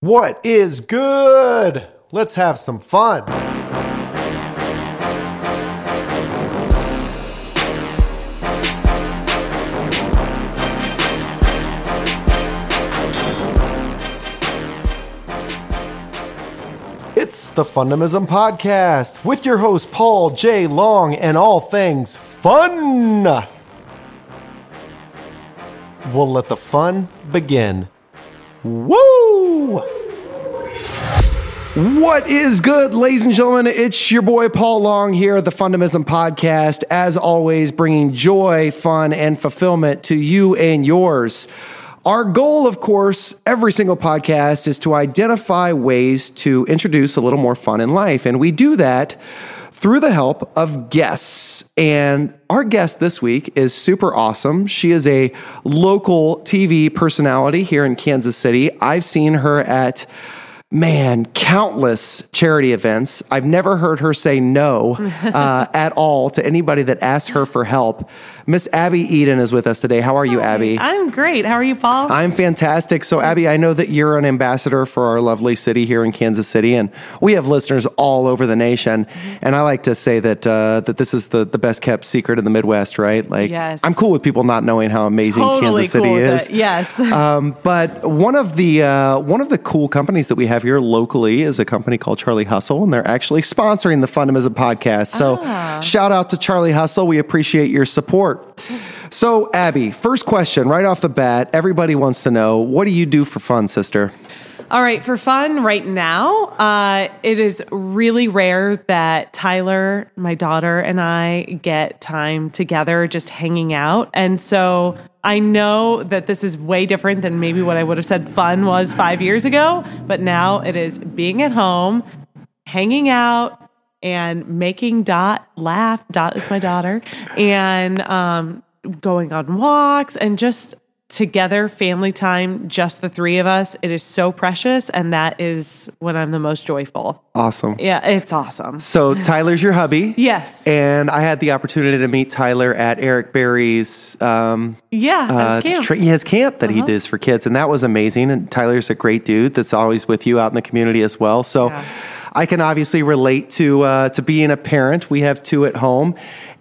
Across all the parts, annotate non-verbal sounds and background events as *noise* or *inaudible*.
What is good? Let's have some fun. It's the Fundamism Podcast with your host, Paul J. Long, and all things fun. We'll let the fun begin. Woo! What is good, ladies and gentlemen? It's your boy Paul Long here at the Fundamism Podcast. As always, bringing joy, fun, and fulfillment to you and yours. Our goal, of course, every single podcast is to identify ways to introduce a little more fun in life. And we do that through the help of guests. And our guest this week is super awesome. She is a local TV personality here in Kansas City. I've seen her at man, countless charity events. I've never heard her say no uh, *laughs* at all to anybody that asks her for help. Miss Abby Eden is with us today. How are you, Abby? I'm great. How are you, Paul? I'm fantastic. So, Abby, I know that you're an ambassador for our lovely city here in Kansas City, and we have listeners all over the nation. And I like to say that uh, that this is the, the best kept secret in the Midwest, right? Like, Yes. I'm cool with people not knowing how amazing totally Kansas City cool with is. it. Yes. *laughs* Um, but one of the uh, one of the cool companies that we have here locally is a company called Charlie Hustle, and they're actually sponsoring the Fundamism podcast. So Ah. shout out to Charlie Hustle. We appreciate your support. So Abby, first question right off the bat. Everybody wants to know what do you do for fun, sister? All right. For fun, right now, uh, it is really rare that Tyler, my daughter, and I get time together just hanging out. And so I know that this is way different than maybe what I would have said fun was five years ago. But now it is being at home, hanging out, and making Dot laugh. Dot is my daughter. And um, going on walks and just together, family time, just the three of us. It is so precious. And that is when I'm the most joyful. Awesome. Yeah, it's awesome. So Tyler's your hubby. Yes. And I had the opportunity to meet Tyler at Eric Berry's um, yeah, uh, that's camp. tra- his camp that he does for kids, and that was amazing. And Tyler's a great dude that's always with you out in the community as well. So I can obviously relate to uh, to being a parent. We have two at home,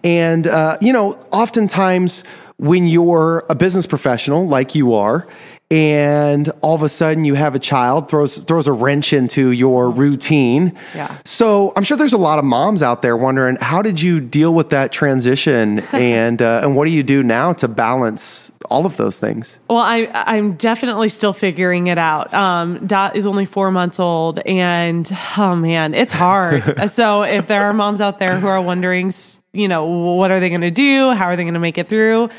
and uh, you know, oftentimes when you're a business professional like you are. And all of a sudden, you have a child throws throws a wrench into your routine. Yeah. So I'm sure there's a lot of moms out there wondering how did you deal with that transition, *laughs* and uh, and what do you do now to balance all of those things? Well, I I'm definitely still figuring it out. Um, Dot is only four months old, and oh man, it's hard. *laughs* so if there are moms out there who are wondering, you know, what are they going to do? How are they going to make it through?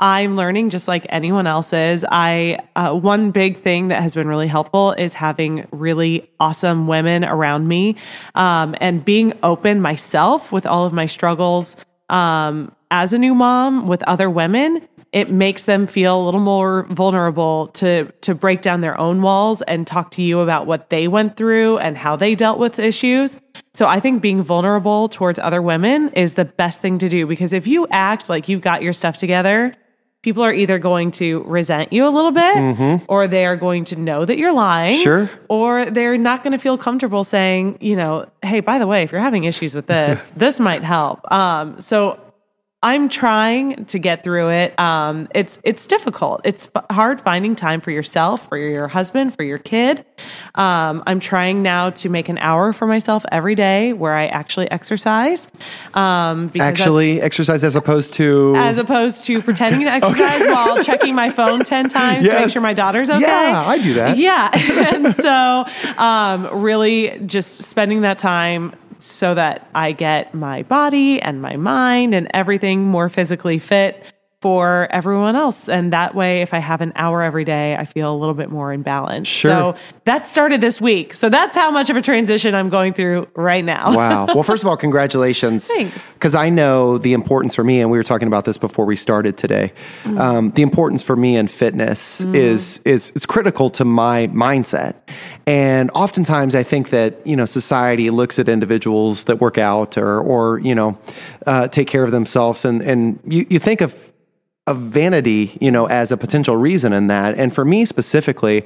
I'm learning just like anyone else is. I uh, one big thing that has been really helpful is having really awesome women around me, um, and being open myself with all of my struggles um, as a new mom with other women it makes them feel a little more vulnerable to to break down their own walls and talk to you about what they went through and how they dealt with issues. So I think being vulnerable towards other women is the best thing to do because if you act like you've got your stuff together, people are either going to resent you a little bit or they are going to know that you're lying. Sure. Or they're not going to feel comfortable saying, you know, hey, by the way, if you're having issues with this, *laughs* this might help. Um, so I'm trying to get through it. Um, it's it's difficult. It's hard finding time for yourself, for your husband, for your kid. Um, I'm trying now to make an hour for myself every day where I actually exercise. Um, because Actually, exercise as opposed to as opposed to pretending to *laughs* exercise while checking my phone 10 *laughs* times to make sure my daughter's okay. Yeah, I do that. Yeah. *laughs* and so, um, really just spending that time so that I get my body and my mind and everything more physically fit for everyone else. And that way, if I have an hour every day, I feel a little bit more in balance. Sure. So that started this week. So that's how much of a transition I'm going through right now. Wow. *laughs* Well, first of all, congratulations. Thanks. Because I know the importance for me, and we were talking about this before we started today. Mm. Um, the importance for me in fitness is is it's critical to my mindset. And oftentimes, I think that you know society looks at individuals that work out or or you know uh, take care of themselves, and and you, you think of of vanity, you know, as a potential reason in that. And for me specifically,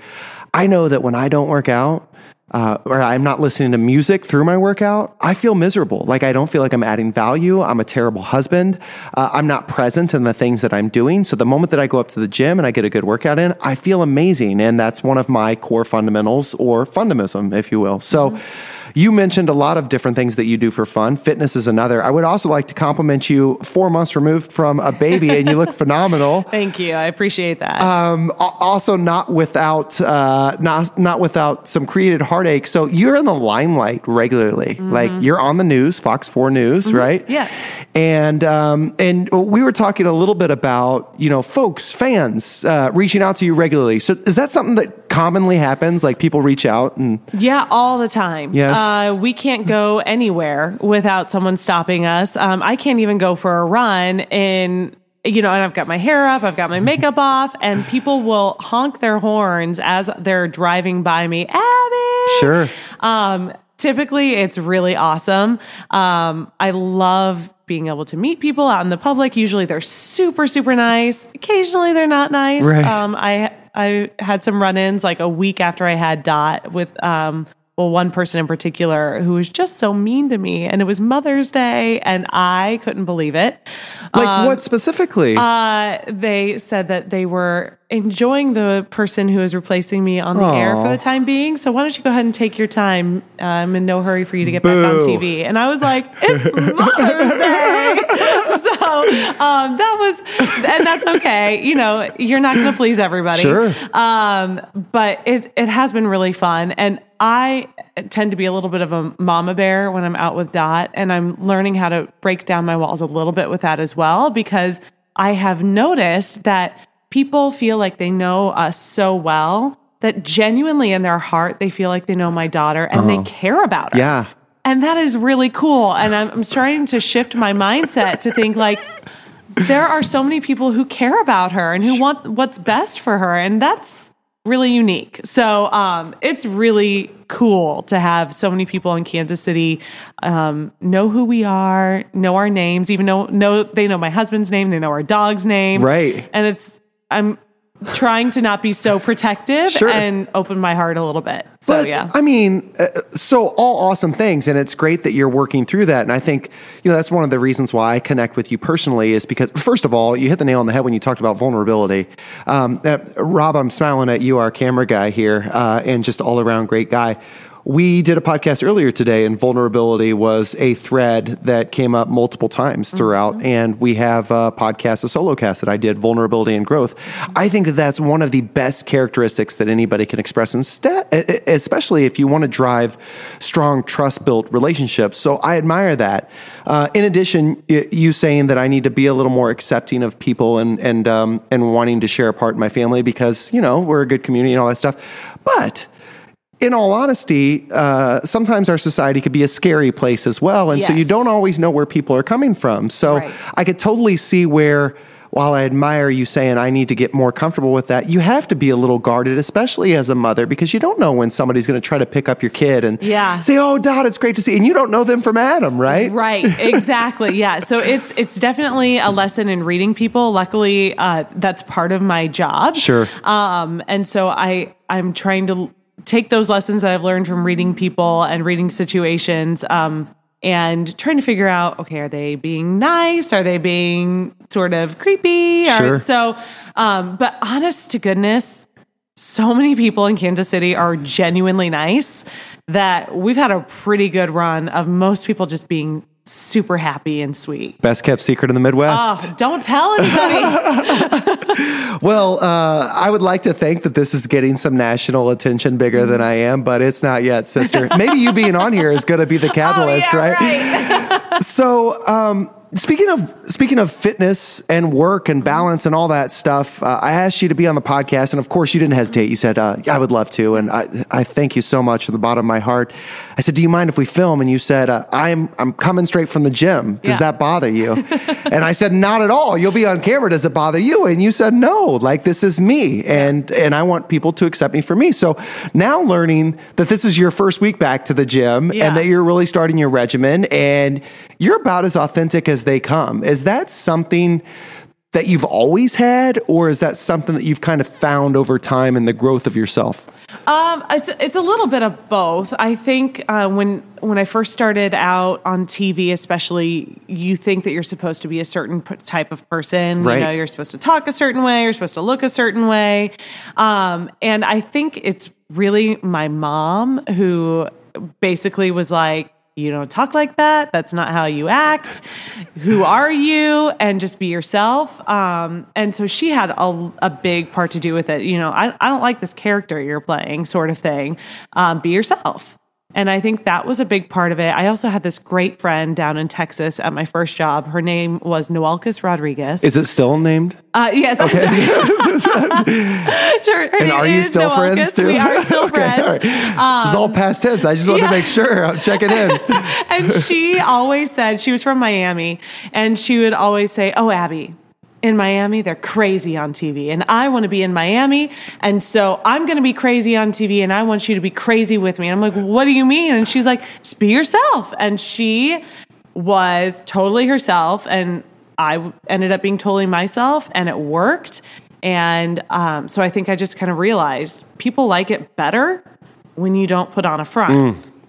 I know that when I don't work out, uh, or I'm not listening to music through my workout, I feel miserable. Like I don't feel like I'm adding value. I'm a terrible husband. Uh, I'm not present in the things that I'm doing. So the moment that I go up to the gym and I get a good workout in, I feel amazing. And that's one of my core fundamentals or fundamism, if you will. So, mm-hmm you mentioned a lot of different things that you do for fun. Fitness is another. I would also like to compliment you four months removed from a baby and you look *laughs* phenomenal. Thank you. I appreciate that. Um, also not without, uh, not, not without some created heartache. So you're in the limelight regularly. Mm-hmm. Like you're on the news, Fox 4 News, mm-hmm. right? Yes. And, um, and we were talking a little bit about, you know, folks, fans, uh, reaching out to you regularly. So is that something that commonly happens? Like people reach out and. Yeah, all the time. Yes. Uh, we can't go anywhere without someone stopping us. Um, I can't even go for a run in you know, and I've got my hair up, I've got my *laughs* makeup off, and people will honk their horns as they're driving by me. Abby! Sure. Um, typically, it's really awesome. Um, I love being able to meet people out in the public. Usually, they're super, super nice. Occasionally, they're not nice. Right. Um, I I had some run-ins like a week after I had Dot with um, well, one person in particular who was just so mean to me, and it was Mother's Day, and I couldn't believe it. Like um, what specifically? Uh, they said that they were enjoying the person who is replacing me on the Aww. air for the time being. So why don't you go ahead and take your time? I'm in no hurry for you to get Boo. back on TV. And I was like, it's Mother's Day. *laughs* so um, that was, and that's okay. You know, you're not going to please everybody. Sure. Um, but it it has been really fun, and I tend to be a little bit of a mama bear when I'm out with Dot, and I'm learning how to break down my walls a little bit with that as well because I have noticed that people feel like they know us so well that genuinely in their heart they feel like they know my daughter and uh-huh. they care about her. Yeah. And that is really cool. And I'm, I'm starting to shift my mindset to think like there are so many people who care about her and who want what's best for her. And that's really unique. So um, it's really cool to have so many people in Kansas City um, know who we are, know our names, even know know they know my husband's name, they know our dog's name, right? And it's I'm trying to not be so protective sure. and open my heart a little bit. So but, yeah. I mean, uh, so all awesome things and it's great that you're working through that and I think, you know, that's one of the reasons why I connect with you personally is because first of all, you hit the nail on the head when you talked about vulnerability. Um, uh, Rob, I'm smiling at you, our camera guy here, uh, and just all around great guy we did a podcast earlier today, and vulnerability was a thread that came up multiple times throughout. Mm-hmm. And we have a podcast, a solo cast that I did, Vulnerability and Growth. I think that that's one of the best characteristics that anybody can express, instead, especially if you want to drive strong, trust built relationships. So I admire that. Uh, in addition, you saying that I need to be a little more accepting of people and, and, um, and wanting to share a part in my family because, you know, we're a good community and all that stuff. But in all honesty, uh, sometimes our society could be a scary place as well. And yes. so you don't always know where people are coming from. So right. I could totally see where, while I admire you saying I need to get more comfortable with that, you have to be a little guarded, especially as a mother, because you don't know when somebody's going to try to pick up your kid and yeah. say, "Oh, Dad, it's great to see," and you don't know them from Adam, right? Right, *laughs* exactly. yeah. So it's it's definitely a lesson in reading people. Luckily, uh, that's part of my job. Sure. Um, and so I I'm trying to take those lessons that I've learned from reading people and reading situations um, and trying to figure out okay, are they being nice? Are they being sort of creepy? Sure. so, um, but honest to goodness, so many people in Kansas City are genuinely nice that we've had a pretty good run of most people just being super happy and sweet. Best kept secret in the Midwest. Oh, don't tell anybody. *laughs* *laughs* well, uh, I would like to think that this is getting some national attention bigger than I am, but it's not yet, sister. Maybe you being on here is going to be the catalyst, *laughs* oh, yeah, right? right. so, um, Speaking of speaking of fitness and work and balance and all that stuff, uh, I asked you to be on the podcast, and of course you didn't hesitate. You said, uh, "I would love to," and I, I thank you so much from the bottom of my heart. I said, "Do you mind if we film?" And you said, uh, "I'm I'm coming straight from the gym. Does yeah. that bother you?" *laughs* and I said, "Not at all. You'll be on camera. Does it bother you?" And you said, "No. Like this is me, and and I want people to accept me for me." So now learning that this is your first week back to the gym, yeah. and that you're really starting your regimen, and you're about as authentic as they come. Is that something that you've always had, or is that something that you've kind of found over time in the growth of yourself? Um, it's it's a little bit of both. I think uh, when when I first started out on TV, especially, you think that you're supposed to be a certain p- type of person. Right. You know, you're supposed to talk a certain way. You're supposed to look a certain way. Um, and I think it's really my mom who basically was like, you don't talk like that. That's not how you act. Who are you? And just be yourself. Um, and so she had a, a big part to do with it. You know, I, I don't like this character you're playing, sort of thing. Um, be yourself. And I think that was a big part of it. I also had this great friend down in Texas at my first job. Her name was Noelkis Rodriguez. Is it still named? Uh, yes, I'm sorry. *laughs* sure. And are you still Noelkis. friends too? We are still *laughs* Okay, friends. Um, all right. this is all past tense. I just wanted yeah. to make sure I'm checking in. *laughs* and she always said she was from Miami, and she would always say, "Oh, Abby." In Miami, they're crazy on TV, and I want to be in Miami, and so I'm going to be crazy on TV, and I want you to be crazy with me. And I'm like, what do you mean? And she's like, just be yourself. And she was totally herself, and I ended up being totally myself, and it worked. And um, so I think I just kind of realized people like it better when you don't put on a front.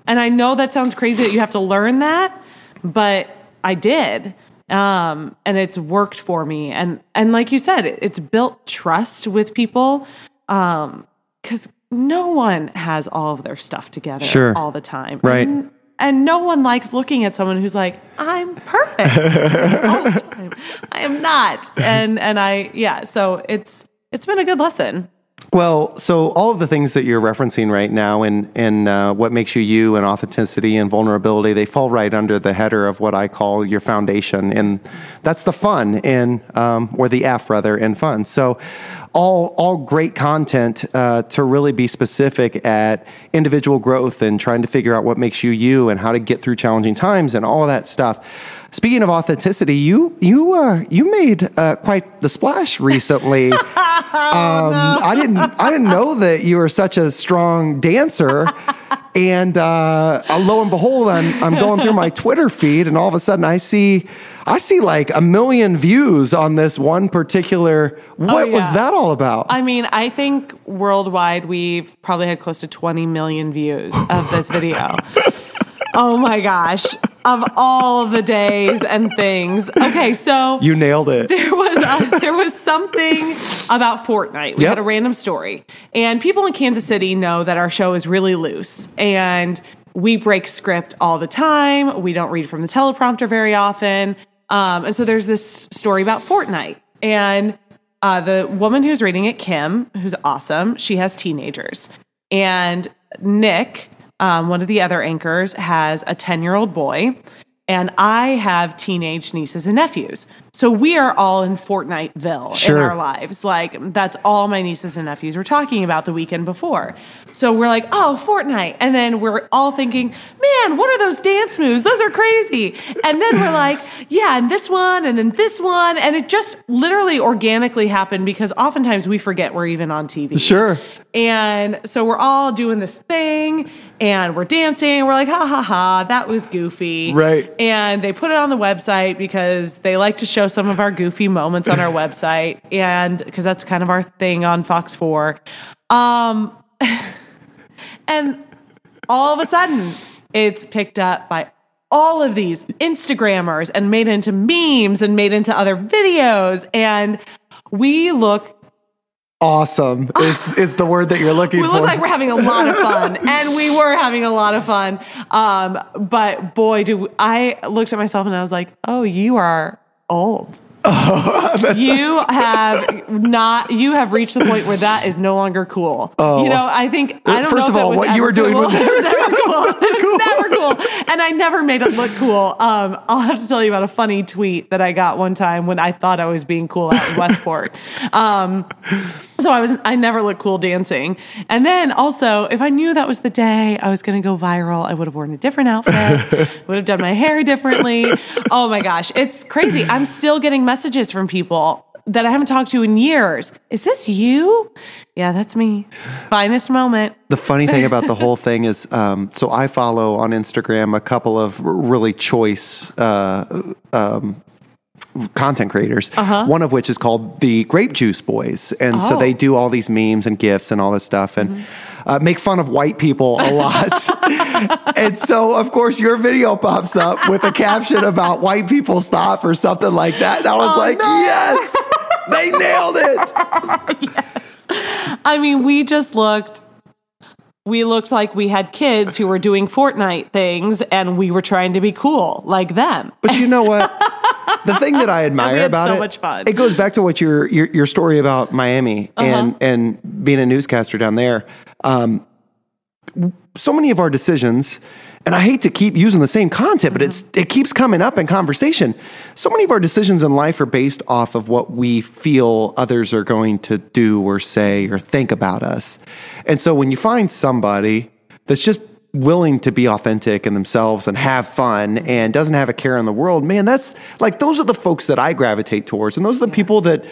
And I know that sounds crazy that you have to learn that, but I did. Um, and it's worked for me. And and like you said, it's built trust with people. Um, because no one has all of their stuff together Sure. all the time. Right. And, and no one likes looking at someone who's like, I'm perfect *laughs* all the time. I am not. And and I yeah, so it's it's been a good lesson. Well, so all of the things that you're referencing right now and, and uh, what makes you you and authenticity and vulnerability, they fall right under the header of what I call your foundation. And that's the fun and, um, or the F rather, in fun. So all, all great content uh, to really be specific at individual growth and trying to figure out what makes you you and how to get through challenging times and all that stuff. Speaking of authenticity, you you uh, you made uh, quite the splash recently. *laughs* um, I didn't I didn't know that you were such a strong dancer. And uh, lo and behold, I'm I'm going through my Twitter feed, and all of a sudden I see I see like a million views on this one particular. What was yeah. that all about? I mean, I think worldwide we've probably had close to 20 million views of this video. *laughs* oh my gosh. Of all the days and things. Okay, so you nailed it. there was a, there was something about Fortnite. We Yep. had a random story, and people in Kansas City know that our show is really loose, and we break script all the time. We don't read from the teleprompter very often, um, and so there's this story about Fortnite, and uh, the woman who's reading it, Kim, who's awesome, she has teenagers, and Nick. Um, one of the other anchors has a 10 year old boy, and I have teenage nieces and nephews. So we are all in Fortniteville Sure. in our lives. Like that's all my nieces and nephews were talking about the weekend before. So we're like, oh, Fortnite. And then we're all thinking, man, what are those dance moves? Those are crazy. And then we're like, *laughs* yeah, and this one, and then this one. And it just literally organically happened because oftentimes we forget we're even on TV. Sure. And so we're all doing this thing and we're dancing. We're like, ha ha ha, that was goofy. Right. And they put it on the website because they like to show some of our goofy moments on our website. And because that's kind of our thing on Fox 4. Um, *laughs* and all of a sudden, it's picked up by all of these Instagrammers and made into memes and made into other videos. And we look Awesome is *laughs* is the word that you're looking we for. We look like we're having a lot of fun *laughs* and we were having a lot of fun um, but boy do i looked at myself and i was like oh you are old. *laughs* You *laughs* have not you have reached the point where that is no longer cool. You know i think i don't Oh. First know of if it all, was what you ever were doing cool. was *laughs* it was never cool. it was never cool. And i never made it look cool. Um, i'll have to tell you about a funny tweet that i got one time when i thought i was being cool out in westport. Um, so I was I never looked cool dancing. And then also, if I knew that was the day I was going to go viral, I would have worn a different outfit, *laughs* would have done my hair differently. Oh my gosh, it's crazy. I'm still getting messages from people that I haven't talked to in years. Is this you? Yeah, that's me. Finest moment. The funny thing about the *laughs* whole thing is, um, so I follow on Instagram a couple of really choice uh, um, content creators. One of which is called the Grape Juice Boys, and so Oh. they do all these memes and gifs and all this stuff, and uh, make fun of white people a lot. *laughs* and so, of course, your video pops up with a caption about white people stop or something like that. And I was Oh, like, no. yes, they nailed it. *laughs* I mean, we just looked. We looked like we had kids who were doing Fortnite things, and we were trying to be cool like them. But you know what? The thing that I *laughs* admire about so it, much fun. Uh-huh. it goes back to what your your, your story about Miami and and being a newscaster down there. Um, so many of our decisions, and I hate to keep using the same content, but it's it keeps coming up in conversation. So many of our decisions in life are based off of what we feel others are going to do or say or think about us. And so when you find somebody that's just willing to be authentic in themselves and have fun and doesn't have a care in the world, man, that's like those are the folks that I gravitate towards. And those are the people that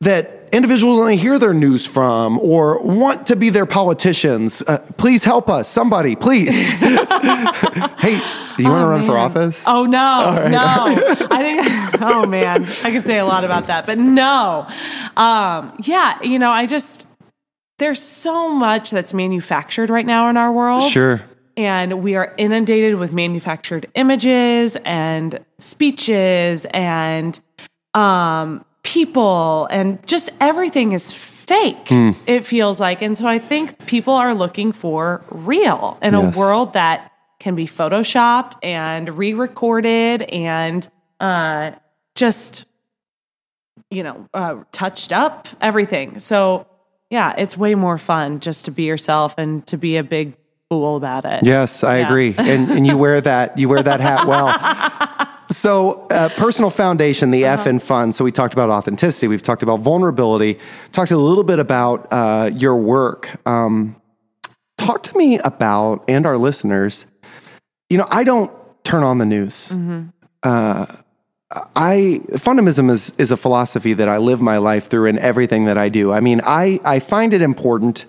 that individuals want to hear their news from or want to be their politicians. Uh, please help us, somebody, please. *laughs* hey, do you want to run for office? Oh no, *laughs* no. I think. *laughs* Oh man, I could say a lot about that, but no. Um, yeah, you know, I just there's so much that's manufactured right now in our world. Sure. And we are inundated with manufactured images and speeches and um, people and just everything is fake. Hmm. It feels like, and so I think people are looking for real in Yes. a world that can be photoshopped and re-recorded and uh, just you know uh, touched up everything. So yeah, it's way more fun just to be yourself and to be a big fool about it. Yes, I Yeah. agree, and and you wear that you wear that hat well. *laughs* So, uh, personal foundation, the F in fun. So, we talked about authenticity. We've talked about vulnerability. Talked a little bit about uh, your work. Um, talk to me about and our listeners. You know, I don't turn on the news. Uh, I fundamentalism is is a philosophy that I live my life through in everything that I do. I mean, I I find it important,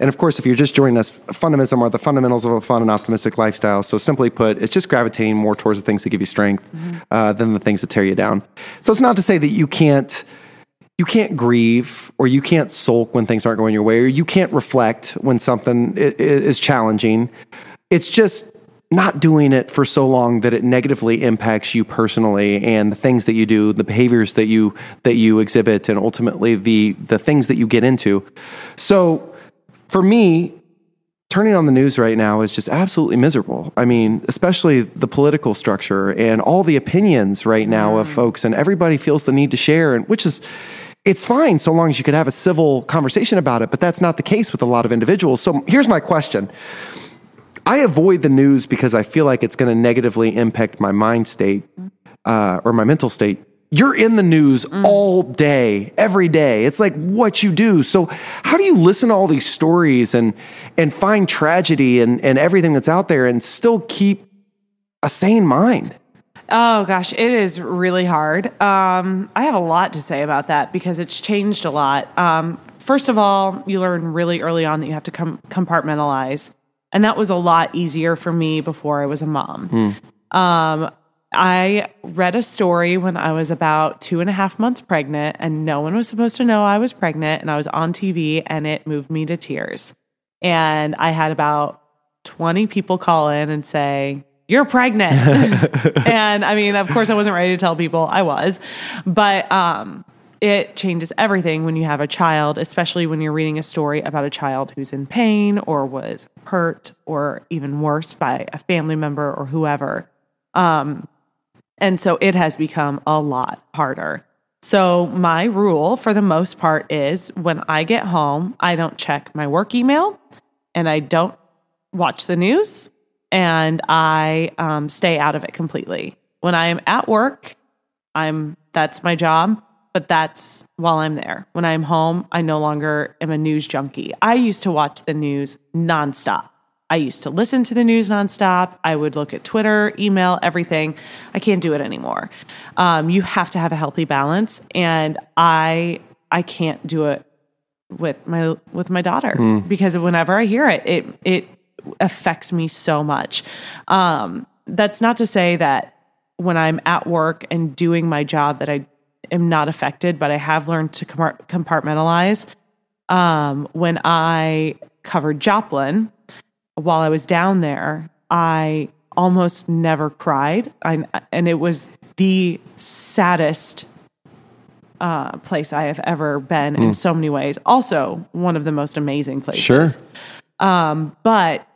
and of course, if you're just joining us, fundamentalism are the fundamentals of a fun and optimistic lifestyle. So simply put, it's just gravitating more towards the things that give you strength uh, than the things that tear you down. So it's not to say that you can't you can't grieve or you can't sulk when things aren't going your way or you can't reflect when something is challenging. It's just not doing it for so long that it negatively impacts you personally and the things that you do, the behaviors that you that you exhibit and ultimately the the things that you get into. So for me, turning on the news right now is just absolutely miserable. I mean, especially the political structure and all the opinions right now of folks, and everybody feels the need to share, and which is. It's fine so long as you could have a civil conversation about it, but that's not the case with a lot of individuals. So here's my question. I avoid the news because I feel like it's going to negatively impact my mind state uh, or my mental state. You're in the news all day, every day. It's like what you do. So, how do you listen to all these stories and and find tragedy and, and everything that's out there and still keep a sane mind? Oh gosh, it is really hard. Um, I have a lot to say about that because it's changed a lot. Um, first of all, you learn really early on that you have to com- compartmentalize, and that was a lot easier for me before I was a mom. Um, I read a story when I was about two and a half months pregnant, and no one was supposed to know I was pregnant, and I was on TV, and it moved me to tears. And I had about 20 people call in and say, You're pregnant. *laughs* and I mean, of course, I wasn't ready to tell people I was, but um, it changes everything when you have a child, especially when you're reading a story about a child who's in pain or was hurt or even worse by a family member or whoever. Um, and so it has become a lot harder. So, my rule for the most part is when I get home, I don't check my work email and I don't watch the news and I um, stay out of it completely. When I am at work, I'm that's my job, but that's while I'm there. When I'm home, I no longer am a news junkie. I used to watch the news nonstop. I used to listen to the news nonstop. I would look at Twitter, email, everything. I can't do it anymore. Um, you have to have a healthy balance, and I I can't do it with my with my daughter because whenever I hear it, it it affects me so much. Um, that's not to say that when I'm at work and doing my job that I am not affected, but I have learned to compartmentalize. Um, when I covered Joplin while I was down there, I almost never cried. I, and it was the saddest uh, place I have ever been mm. in so many ways. Also, one of the most amazing places. Sure. Um, but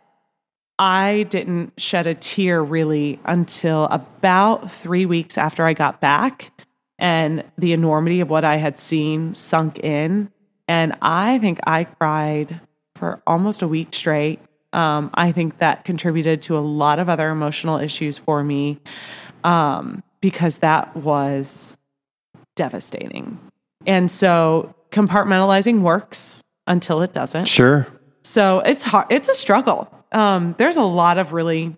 I didn't shed a tear really until about three weeks after I got back and the enormity of what I had seen sunk in. And I think I cried for almost a week straight. Um, I think that contributed to a lot of other emotional issues for me um, because that was devastating. And so compartmentalizing works until it doesn't. Sure. So it's hard. It's a struggle. Um, there's a lot of really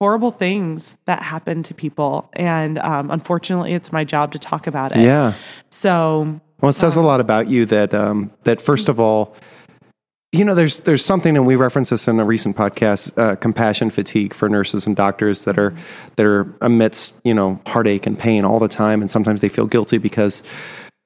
horrible things that happen to people, and um, unfortunately, it's my job to talk about it. Yeah. So. Well, it says um, a lot about you that um, that first of all, you know, there's there's something, and we reference this in a recent podcast, uh, compassion fatigue for nurses and doctors that are that are amidst you know heartache and pain all the time, and sometimes they feel guilty because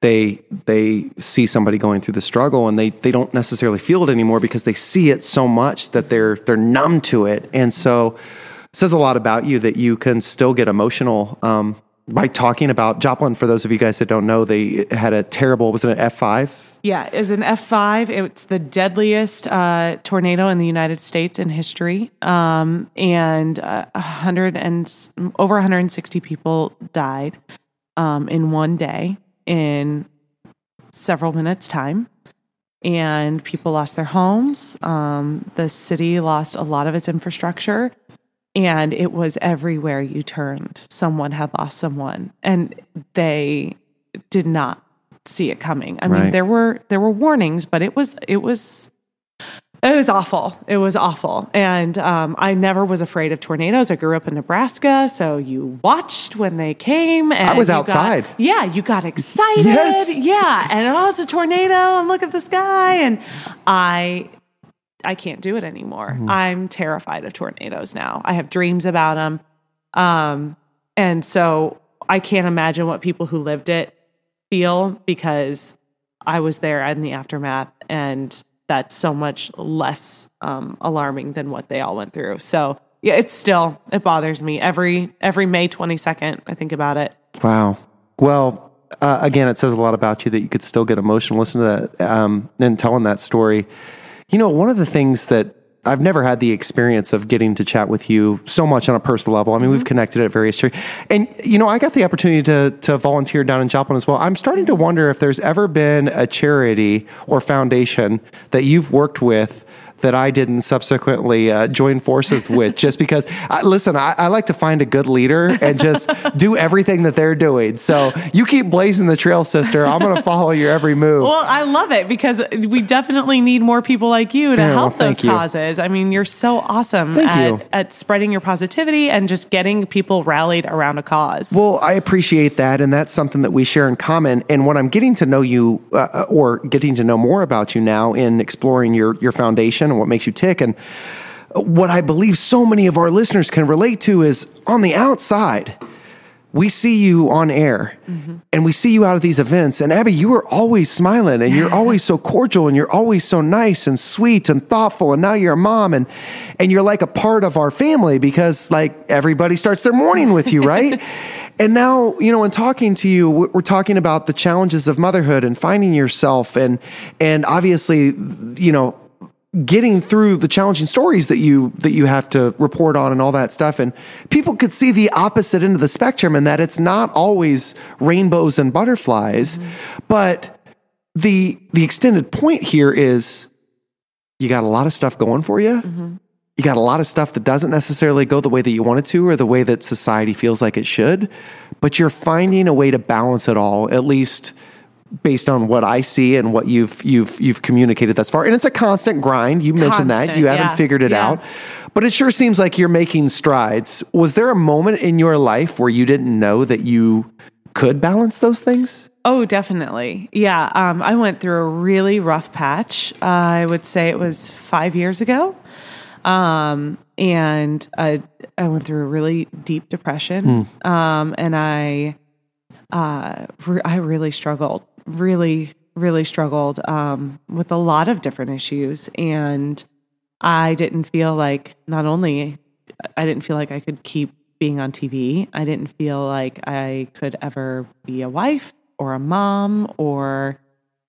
they they see somebody going through the struggle and they they don't necessarily feel it anymore because they see it so much that they're they're numb to it. And so it says a lot about you that you can still get emotional um, by talking about Joplin. For those of you guys that don't know, they had a terrible was it an F five? Yeah, it was an F five. It's the deadliest uh, tornado in the United States in history, um, and uh, hundred and over 160 people died um, in one day in several minutes' time. And people lost their homes. Um, the city lost a lot of its infrastructure. And it was everywhere you turned, someone had lost someone. And they did not see it coming. I right. mean, there were there were warnings, but it was it was it was awful. It was awful. And um, I never was afraid of tornadoes. I grew up in Nebraska, so you watched when they came. And I was outside. Got, yeah, you got excited. Yes. Yeah. And oh, it's a tornado, and look at the sky. And I I can't do it anymore. Mm-hmm. I'm terrified of tornadoes now. I have dreams about them. Um, and so I can't imagine what people who lived it feel because I was there in the aftermath and that's so much less um, alarming than what they all went through. So yeah, it's still it bothers me every every May twenty second. I think about it. Wow. Well, uh, again, it says a lot about you that you could still get emotional listening to that um, and telling that story. You know, one of the things that I've never had the experience of getting to chat with you so much on a personal level. I mean, mm-hmm. we've connected at various and you know, I got the opportunity to to volunteer down in Joplin as well. I'm starting to wonder if there's ever been a charity or foundation that you've worked with that I didn't subsequently uh, join forces with just because, I, listen, I, I, like to find a good leader and just do everything that they're doing. So you keep blazing the trail, sister. I'm going to follow your every move. Well, I love it because we definitely need more people like you to yeah, help well, those you. causes. I mean, you're so awesome at, at spreading your positivity and just getting people rallied around a cause. Well, I appreciate that. And that's something that we share in common. And when I'm getting to know you uh, uh or getting to know more about you now in exploring your, your foundation, and what makes you tick. And what I believe so many of our listeners can relate to is on the outside, we see you on air mm-hmm. and we see you out at these events. And Abby, you are always smiling and you're always so cordial and you're always so nice and sweet and thoughtful. And now you're a mom and, and you're like a part of our family because like everybody starts their morning with you, right? *laughs* and now, you know, in talking to you, we're talking about the challenges of motherhood and finding yourself and, and obviously, you know, getting through the challenging stories that you that you have to report on and all that stuff and people could see the opposite end of the spectrum and that it's not always rainbows and butterflies mm-hmm. but the the extended point here is you got a lot of stuff going for you mm-hmm. you got a lot of stuff that doesn't necessarily go the way that you want it to or the way that society feels like it should but you're finding a way to balance it all at least based on what I see and what you've you've you've communicated thus far. And it's a constant grind. You mentioned constant, that. You haven't yeah. figured it yeah. out. But it sure seems like you're making strides. Was there a moment in your life where you didn't know that you could balance those things? Oh, definitely. Yeah. Um, I went through a really rough patch. Uh, I would say it was five years ago. Um, and I, I went through a really deep depression. Um, and I, uh, re- I really struggled, really, really struggled um, with a lot of different issues. And I didn't feel like not only I didn't feel like I could keep being on TV. I didn't feel like I could ever be a wife or a mom or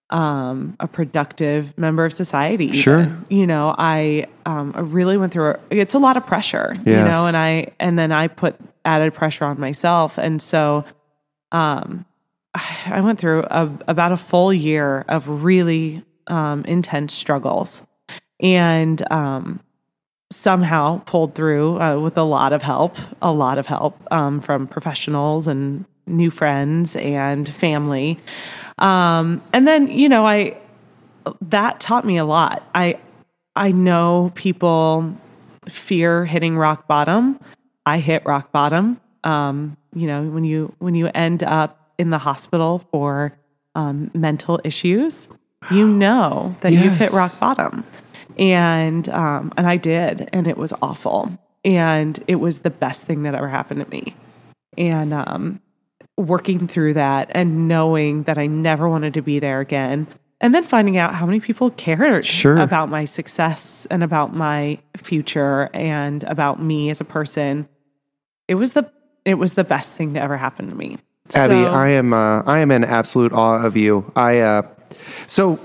um, a productive member of society. even. Sure. You know, I um, I really went through. A, it's a lot of pressure. You know, and I and then I put added pressure on myself, and so um, *sighs* I went through a, about a full year of really um, intense struggles, and um, somehow pulled through uh, with a lot of help, a lot of help um, from professionals and new friends and family. Um, and then, you know, I that taught me a lot. I I know people fear hitting rock bottom. I hit rock bottom. Um, you know, when you when you end up in the hospital for um, mental issues, you know that you've hit rock bottom. And um, and I did, and it was awful. And it was the best thing that ever happened to me. And um, working through that and knowing that I never wanted to be there again. And then finding out how many people cared Sure. about my success and about my future and about me as a person. It was the it was the best thing to ever happen to me. Abby, So- I am uh, I am in absolute awe of you. I uh, so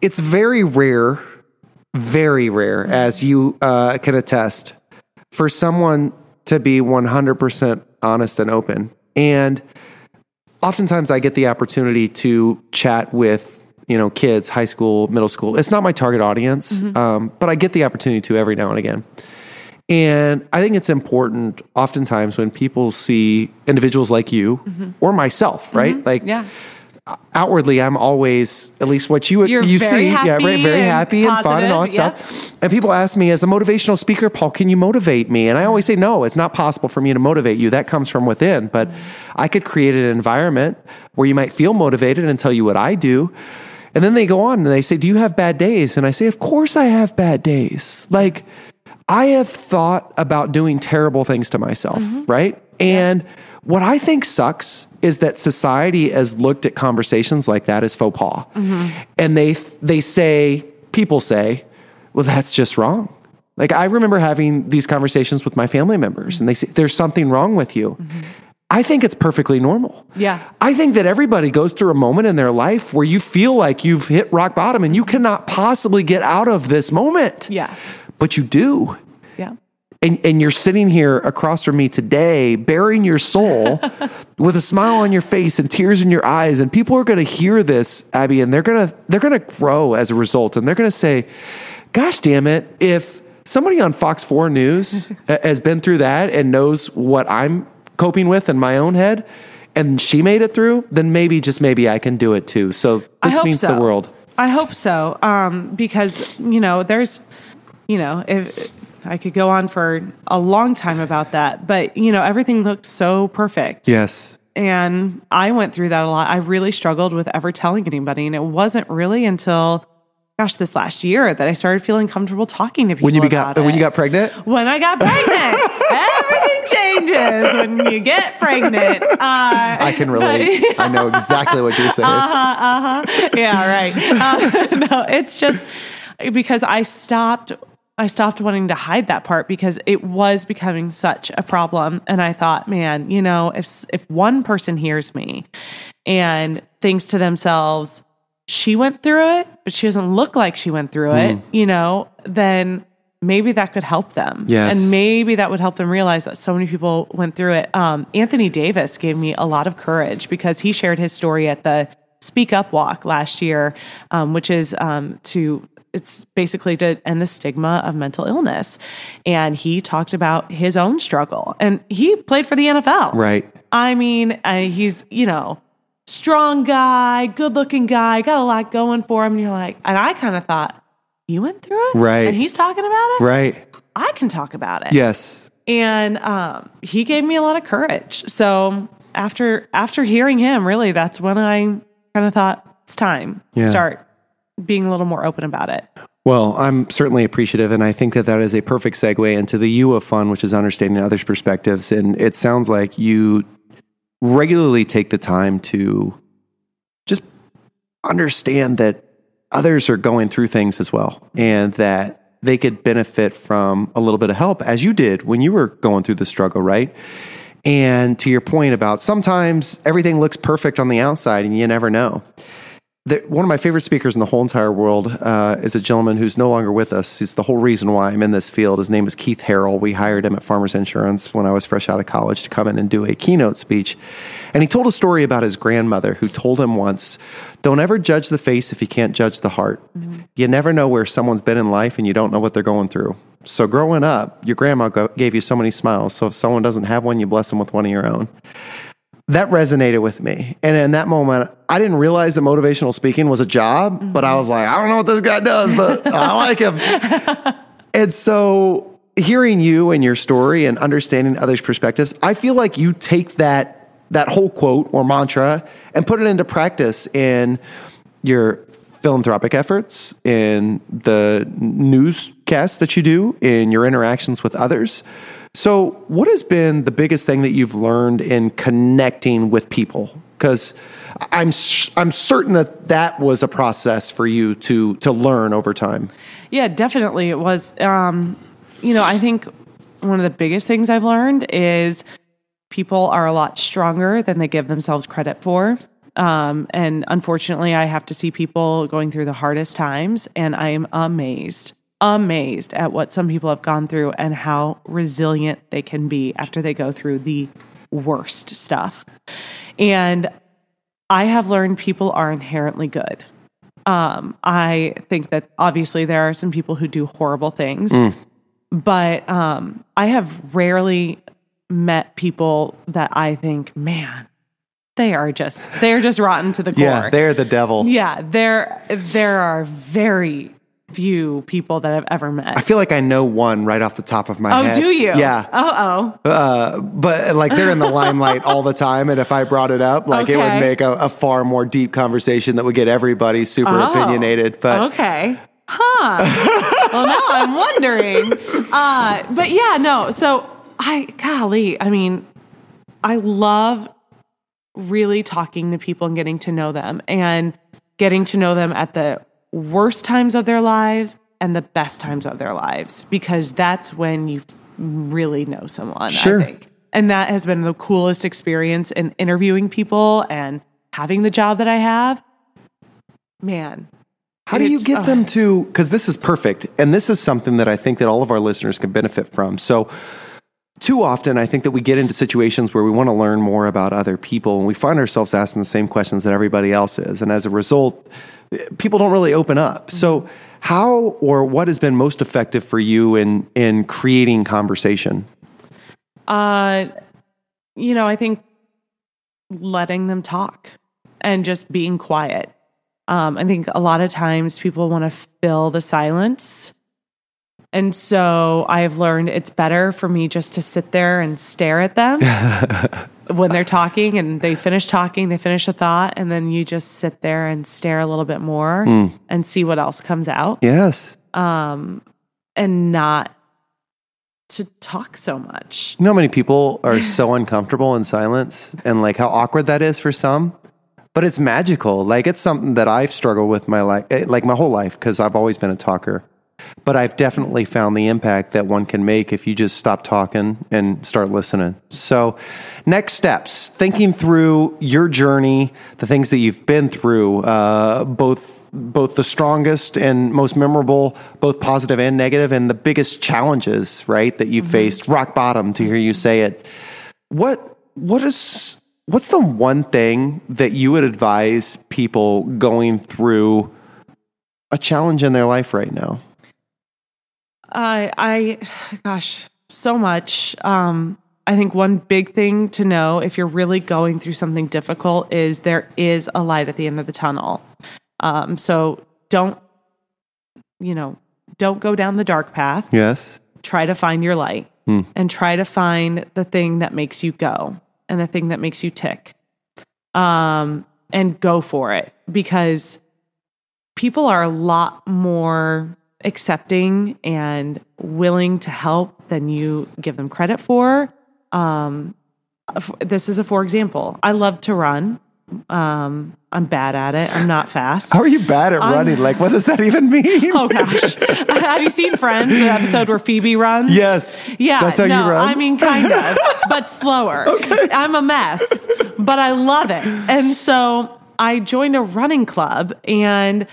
it's very rare, very rare, as you uh, can attest, for someone to be one hundred percent honest and open. And oftentimes, I get the opportunity to chat with you know kids, high school, middle school. It's not my target audience, um, but I get the opportunity to every now and again. And I think it's important oftentimes when people see individuals like you mm-hmm. or myself, mm-hmm. right? Like yeah. outwardly, I'm always at least what you You're you see, yeah, right, very and happy and fun and all that positive, stuff. And people ask me as a motivational speaker, Paul, can you motivate me? And I always say, no, it's not possible for me to motivate you. That comes from within. But mm-hmm. I could create an environment where you might feel motivated and tell you what I do. And then they go on and they say, Do you have bad days? And I say, Of course I have bad days. Like, I have thought about doing terrible things to myself, mm-hmm. right? And what I think sucks is that society has looked at conversations like that as faux pas. Mm-hmm. And they they say, people say, well, that's just wrong. Like I remember having these conversations with my family members and they say, there's something wrong with you. Mm-hmm. I think it's perfectly normal. Yeah. I think that everybody goes through a moment in their life where you feel like you've hit rock bottom and you cannot possibly get out of this moment. Yeah. But you do. Yeah. And, and you're sitting here across from me today, bearing your soul *laughs* with a smile on your face and tears in your eyes. And people are going to hear this, Abby, and they're going to, they're going to grow as a result. And they're going to say, gosh, damn it. If somebody on Fox 4 News *laughs* has been through that and knows what I'm coping with in my own head, and she made it through, then maybe, just maybe I can do it too. So this means so. the world. I hope so. Um, because you know, there's, you know, if I could go on for a long time about that, but you know, everything looked so perfect. Yes. And I went through that a lot. I really struggled with ever telling anybody, and it wasn't really until, gosh, this last year that I started feeling comfortable talking to people. When you got, when you got pregnant? when I got pregnant, *laughs* everything changes when you get pregnant. Uh, I can relate. I know exactly what you're saying. Uh-huh, uh-huh. Yeah, right. Uh, *laughs* no, it's just because I stopped. I stopped wanting to hide that part because it was becoming such a problem, and I thought, man, you know, if if one person hears me and thinks to themselves, she went through it, but she doesn't look like she went through it, you know, then maybe that could help them. Yes. And maybe that would help them realize that so many people went through it. Um, Anthony Davis gave me a lot of courage because he shared his story at the Speak Up Walk last year, um, which is um, to it's basically to end the stigma of mental illness. And he talked about his own struggle, and he played for the NFL. Right. I mean, he's you know strong guy, good looking guy, got a lot going for him. And you're like, and I kind of thought, you went through it, Right. And he's talking about it, Right. I can talk about it. Yes. And um, he gave me a lot of courage. So after after hearing him, really, that's when I kind of thought it's time to Yeah. start being a little more open about it. Well, I'm certainly appreciative, and I think that that is a perfect segue into the U of fun, which is understanding others' perspectives. And it sounds like you regularly take the time to just understand that others are going through things as well, and that they could benefit from a little bit of help, as you did when you were going through the struggle, right? And to your point about sometimes everything looks perfect on the outside, and you never know the, one of my favorite speakers in the whole entire world uh, is a gentleman who's no longer with us. He's the whole reason why I'm in this field. His name is Keith Harrell. We hired him at Farmers Insurance when I was fresh out of college to come in and do a keynote speech. And he told a story about his grandmother who told him once, Don't ever judge the face if you can't judge the heart. Mm-hmm. You never know where someone's been in life and you don't know what they're going through. So, growing up, your grandma gave you so many smiles. So, if someone doesn't have one, you bless them with one of your own that resonated with me. And in that moment, I didn't realize that motivational speaking was a job, mm-hmm. but I was like, I don't know what this guy does, but I *laughs* like him. and so hearing you and your story and understanding others' perspectives, I feel like you take that that whole quote or mantra and put it into practice in your philanthropic efforts, in the newscasts that you do, in your interactions with others. So, what has been the biggest thing that you've learned in connecting with people? Because I'm I'm certain that that was a process for you to to learn over time. Yeah, definitely it was. Um, you know, I think one of the biggest things I've learned is people are a lot stronger than they give themselves credit for. Um, and unfortunately, I have to see people going through the hardest times, and I am amazed amazed at what some people have gone through and how resilient they can be after they go through the worst stuff. And I have learned people are inherently good. Um, I think that obviously there are some people who do horrible things, mm. but um, I have rarely met people that I think, man, they are just they're just rotten to the core. Yeah, they're the devil. Yeah, there there are very few people that I've ever met. I feel like I know one right off the top of my oh, head. Oh, do you? Yeah. Oh, oh. Uh, but like they're in the limelight all the time, and if I brought it up, like okay. it would make a, a, far more deep conversation that would get everybody super oh, opinionated. But okay. Huh. *laughs* well, now I'm wondering. Uh, but yeah, no. So I, golly, I mean, I love really talking to people and getting to know them and getting to know them at the worst times of their lives and the best times of their lives because that's when you really know someone, sure. I think. And that has been the coolest experience in interviewing people and having the job that I have. Man. How do you get uh, them to cuz this is perfect and this is something that I think that all of our listeners can benefit from. So too often I think that we get into situations where we want to learn more about other people and we find ourselves asking the same questions that everybody else is and as a result people don't really open up. So, how or what has been most effective for you in in creating conversation? Uh, you know, I think letting them talk and just being quiet. Um, I think a lot of times people want to fill the silence. And so I've learned it's better for me just to sit there and stare at them *laughs* when they're talking and they finish talking, they finish a thought, and then you just sit there and stare a little bit more mm. and see what else comes out. Yes. Um, and not to talk so much. You know how many people are so uncomfortable in silence and like how awkward that is for some? But it's magical. Like it's something that I've struggled with my life, eh, like my whole life, because I've always been a talker. But I've definitely found the impact that one can make if you just stop talking and start listening. So, next steps thinking through your journey, the things that you've been through, uh, both both the strongest and most memorable, both positive and negative, and the biggest challenges, right, that you mm-hmm. faced, rock bottom to hear you say it. What what is what's the one thing that you would advise people going through a challenge in their life right now? Uh, I, gosh, so much. Um, I think one big thing to know if you're really going through something difficult is there is a light at the end of the tunnel. Um, so don't, you know, don't go down the dark path. Yes. Try to find your light hmm. and try to find the thing that makes you go and the thing that makes you tick. Um, and go for it because people are a lot more accepting and willing to help than you give them credit for. Um, this is a for example. I love to run. Um, I'm bad at it. I'm not fast. How are you bad at running? Like, what does that even mean? *laughs* Oh gosh, *laughs* have you seen Friends? The episode where Phoebe runs. Yes. Yeah. That's how you run? I mean, kind of, *laughs* but slower. Okay. I'm a mess, but I love it. And so I joined a running club, and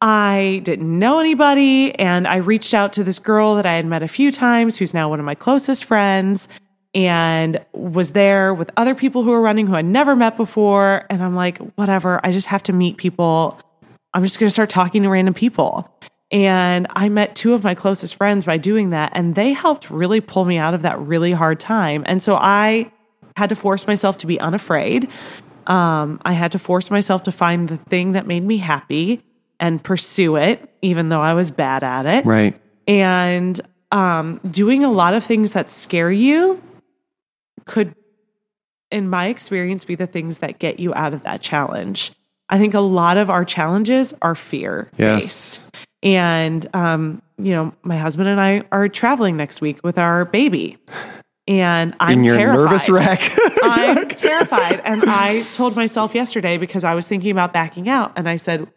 I didn't know anybody, and I reached out to this girl that I had met a few times, who's now one of my closest friends and was there with other people who were running who I'd never met before. And I'm like, whatever, I just have to meet people. I'm just going to start talking to random people. And I met two of my closest friends by doing that, and they helped really pull me out of that really hard time. And so I had to force myself to be unafraid. Um, I had to force myself to find the thing that made me happy and pursue it, even though I was bad at it Right. and um, doing a lot of things that scare you could in my experience be the things that get you out of that challenge i think a lot of our challenges are fear based. Yes. and um, you know my husband and i are traveling next week with our baby and i'm In your terrified nervous wreck. *laughs* I'm terrified. And I told myself yesterday because I was thinking about backing out, and I said,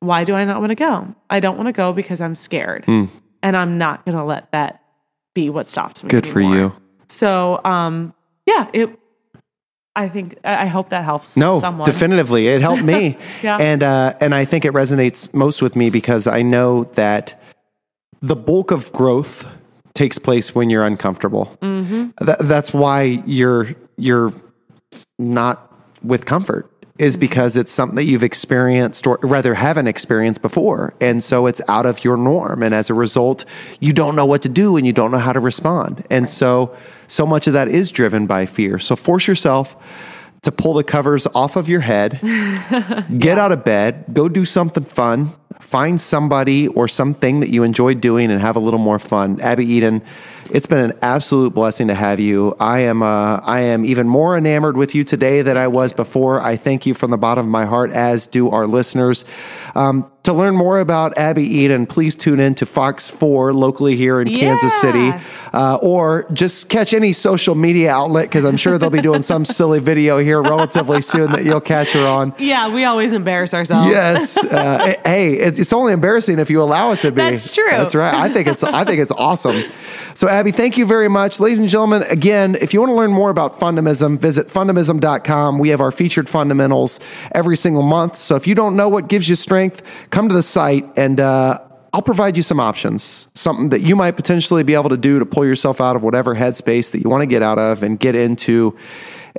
Why do I not want to go? I don't want to go because I'm scared. Hmm. And I'm not going to let that be what stops me. Good for you. So, um, yeah, it, I think, I hope that helps No, someone. definitively, it helped me. *laughs* Yeah. and uh, and I think it resonates most with me because I know that the bulk of growth takes place when you're uncomfortable. Mm-hmm. that's why you're you're not with comfort is mm-hmm. because it's something that you've experienced or rather haven't experienced before. And so it's out of your norm. And as a result you don't know what to do and you don't know how to respond. And so so much of that is driven by fear. So force yourself to pull the covers off of your head *laughs* get out of bed go do something fun find somebody or something that you enjoy doing and have a little more fun. Abby eden it's been an absolute blessing to have you. I am uh, I am even more enamored with you today than I was before. I thank you from the bottom of my heart, as do our listeners. Um, to learn more about Abby Eden, please tune in to Fox 4 locally here in Kansas City, uh, or just catch any social media outlet because I'm sure they'll be doing some *laughs* silly video here relatively soon that you'll catch her on. yeah, we always embarrass ourselves. Yes. *laughs* Uh, hey, it's only embarrassing if you allow it to be. That's true. That's right. I think it's I think it's awesome. So Abby, thank you very much. Ladies and gentlemen, again, if you want to learn more about fundamism, visit fundamism.com. We have our featured fundamentals every single month. So if you don't know what gives you strength, come to the site and uh I'll provide you some options, something that you might potentially be able to do to pull yourself out of whatever headspace that you want to get out of and get into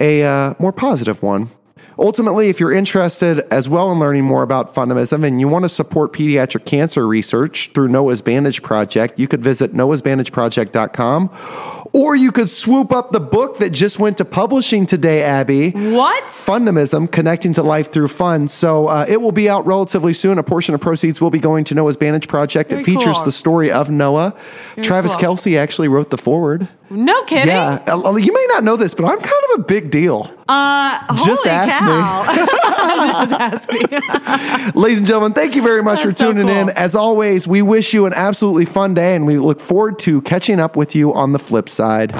a uh, more positive one. Ultimately, if you're interested as well in learning more about fundamism and you want to support pediatric cancer research through Noah's Bandage Project, you could visit noahsbandageproject.com or you could swoop up the book that just went to publishing today, Abby. What? Fundamism, connecting to life through fun. So uh, it will be out relatively soon. A portion of proceeds will be going to Noah's Bandage Project. Very it features cool. the story of Noah. Travis cool. Kelce actually wrote the foreword. No kidding. Yeah, you may not know this, but I'm kind of a big deal. Uh, Just holy ask me. *laughs* Just ask me. *laughs* Ladies and gentlemen, thank you very much That's for so tuning in. As always, we wish you an absolutely fun day and we look forward to catching up with you on the flip side.